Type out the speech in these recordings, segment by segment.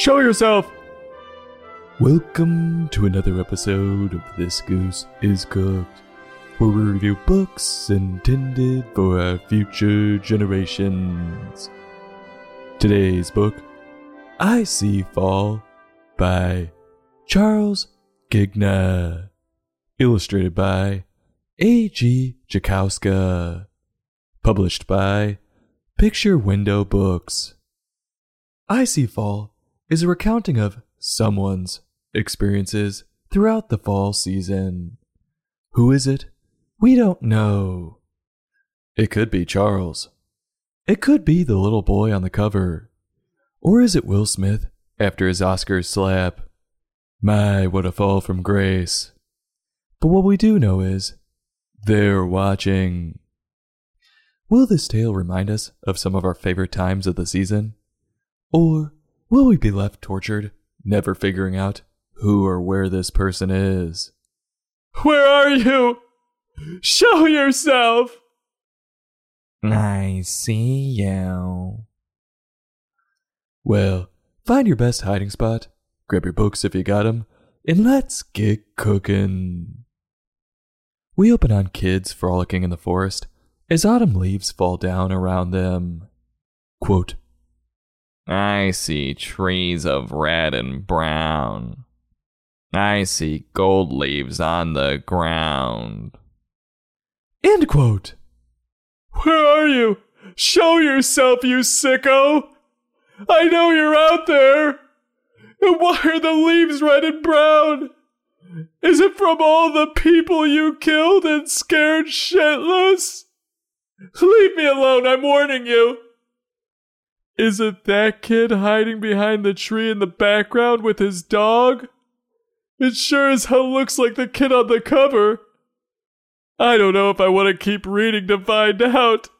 Show yourself! Welcome to another episode of This Goose is Cooked, where we review books intended for our future generations. Today's book, I See Fall, by Charles Ghigna, illustrated by A.G. Jatkowska, published by Picture Window Books. I See Fall is a recounting of someone's experiences throughout the fall season. Who is it? We don't know. It could be Charles. It could be the little boy on the cover. Or is it Will Smith after his Oscars slap? My, what a fall from grace. But what we do know is they're watching. Will this tale remind us of some of our favorite times of the season? Or will we be left tortured, never figuring out who or where this person is? Where are you? Show yourself! I see you. Well, find your best hiding spot, grab your books if you got 'em, and let's get cooking. We open on kids frolicking in the forest as autumn leaves fall down around them. Quote, I see trees of red and brown. I see gold leaves on the ground. End quote. Where are you? Show yourself, you sicko! I know you're out there! And why are the leaves red and brown? Is it from all the people you killed and scared shitless? Leave me alone, I'm warning you! Is it that kid hiding behind the tree in the background with his dog? It sure as hell looks like the kid on the cover. I don't know if I want to keep reading to find out.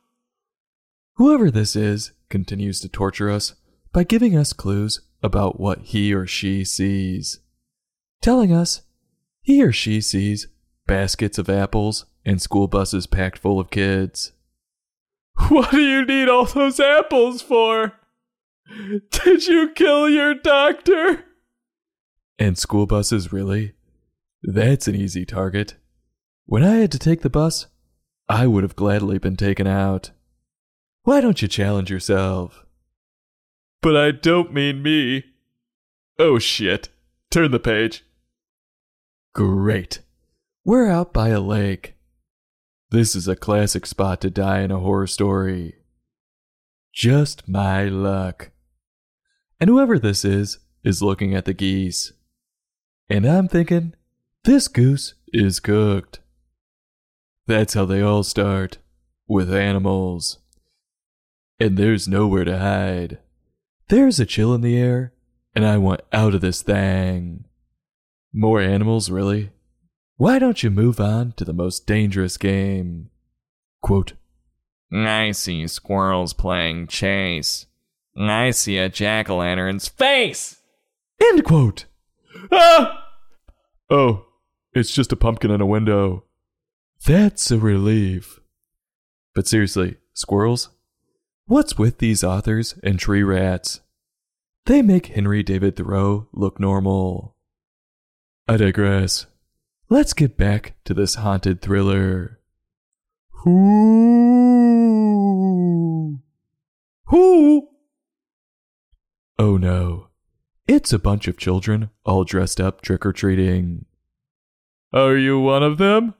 Whoever this is continues to torture us by giving us clues about what he or she sees. Telling us he or she sees baskets of apples and school buses packed full of kids. What do you need all those apples for? Did you kill your doctor? And school buses, really? That's an easy target. When I had to take the bus, I would have gladly been taken out. Why don't you challenge yourself? But I don't mean me. Oh shit. Turn the page. Great. We're out by a lake. This is a classic spot to die in a horror story. Just my luck. And whoever this is, is looking at the geese. And I'm thinking, this goose is cooked. That's how they all start, with animals. And there's nowhere to hide. There's a chill in the air, and I want out of this thing. More animals, really? Why don't you move on to the most dangerous game? Quote, I see squirrels playing chase. I see a jack o' lantern's face. End quote. Ah! Oh, it's just a pumpkin in a window. That's a relief. But seriously, squirrels? What's with these authors and tree rats? They make Henry David Thoreau look normal. I digress. Let's get back to this haunted thriller. Who? Who? Oh no. It's a bunch of children all dressed up trick or treating. Are you one of them?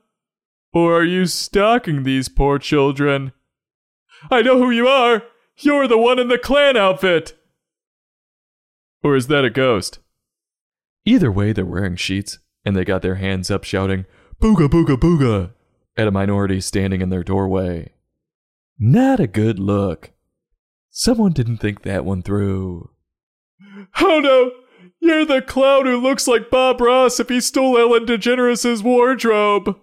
Or are you stalking these poor children? I know who you are! You're the one in the clan outfit! Or is that a ghost? Either way, they're wearing sheets and they got their hands up shouting, Booga Booga Booga, at a minority standing in their doorway. Not a good look. Someone didn't think that one through. Oh no! You're the clown who looks like Bob Ross if he stole Ellen DeGeneres' wardrobe!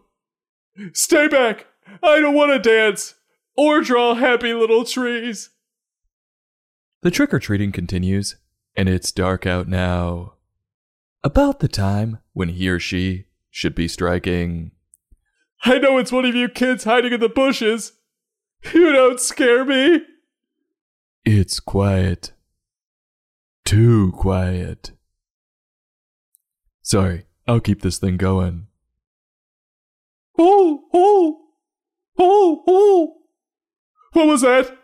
Stay back! I don't want to dance! Or draw happy little trees! The trick or treating continues, and it's dark out now. About the time when he or she should be striking. I know it's one of you kids hiding in the bushes. You don't scare me. It's quiet. too quiet. Sorry, I'll keep this thing going. Oh, oh, oh, oh. What was that?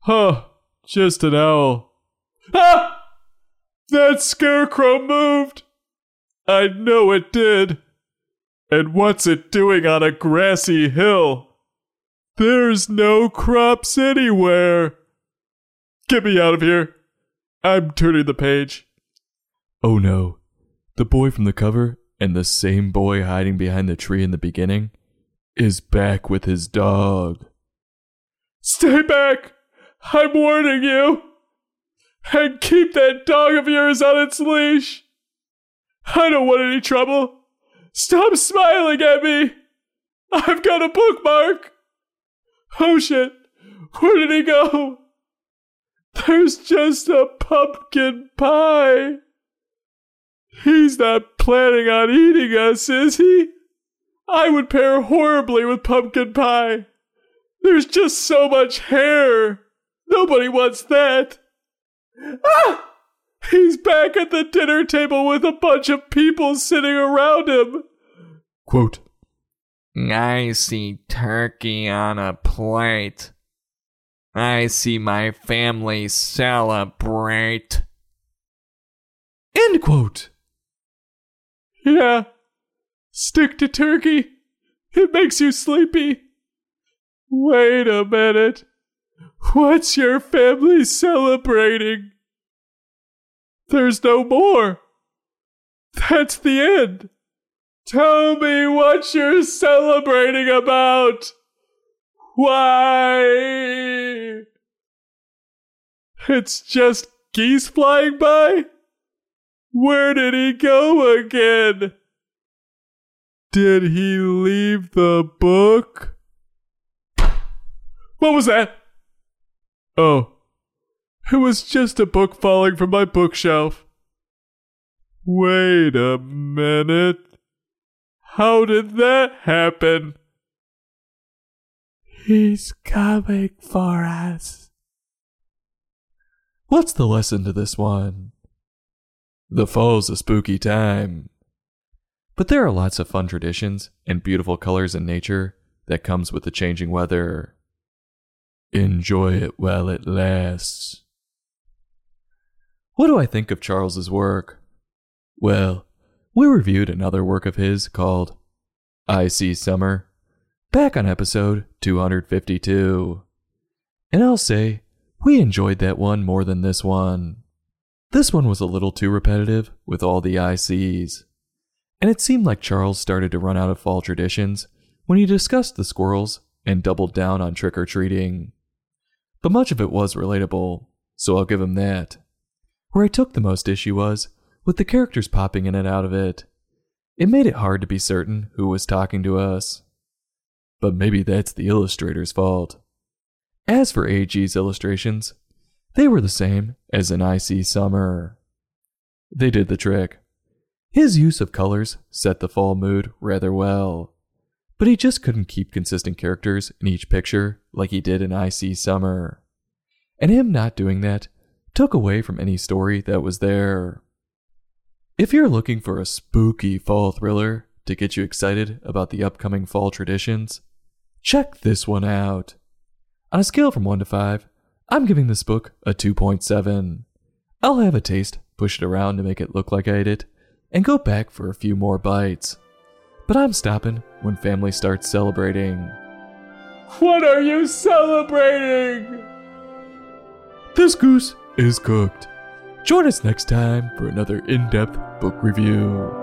Huh, just an owl. Ah! That scarecrow moved! I know it did. And what's it doing on a grassy hill? There's no crops anywhere. Get me out of here. I'm turning the page. Oh no. The boy from the cover and the same boy hiding behind the tree in the beginning is back with his dog. Stay back! I'm warning you! And keep that dog of yours on its leash! I don't want any trouble! Stop smiling at me! I've got a bookmark! Oh shit! Where did he go? There's just a pumpkin pie! He's not planning on eating us, is he? I would pair horribly with pumpkin pie. There's just so much hair. Nobody wants that. Ah! He's back at the dinner table with a bunch of people sitting around him. Quote I see turkey on a plate. I see my family celebrate. End quote. Yeah. Stick to turkey. It makes you sleepy. Wait a minute. What's your family celebrating? There's no more. That's the end. Tell me what you're celebrating about. Why? It's just geese flying by? Where did he go again? Did he leave the book? What was that? Oh, it was just a book falling from my bookshelf. Wait a minute. How did that happen? He's coming for us. What's the lesson to this one? The fall's a spooky time. But there are lots of fun traditions and beautiful colors in nature that comes with the changing weather. Enjoy it while it lasts. What do I think of Charles's work? Well, we reviewed another work of his called I See Summer back on episode 252. And I'll say, we enjoyed that one more than this one. This one was a little too repetitive with all the ICs. And it seemed like Charles started to run out of fall traditions when he discussed the squirrels and doubled down on trick or treating. But much of it was relatable, so I'll give him that. Where I took the most issue was with the characters popping in and out of it. It made it hard to be certain who was talking to us. But maybe that's the illustrator's fault. As for AG's illustrations, they were the same as an I See Summer. They did the trick. His use of colors set the fall mood rather well, but he just couldn't keep consistent characters in each picture like he did in I See Summer. And him not doing that took away from any story that was there. If you're looking for a spooky fall thriller to get you excited about the upcoming fall traditions, check this one out. On a scale from 1 to 5, I'm giving this book a 2.7. I'll have a taste, push it around to make it look like I ate it, and go back for a few more bites. But I'm stopping when family starts celebrating. What are you celebrating? This goose is cooked. Join us next time for another in depth book review.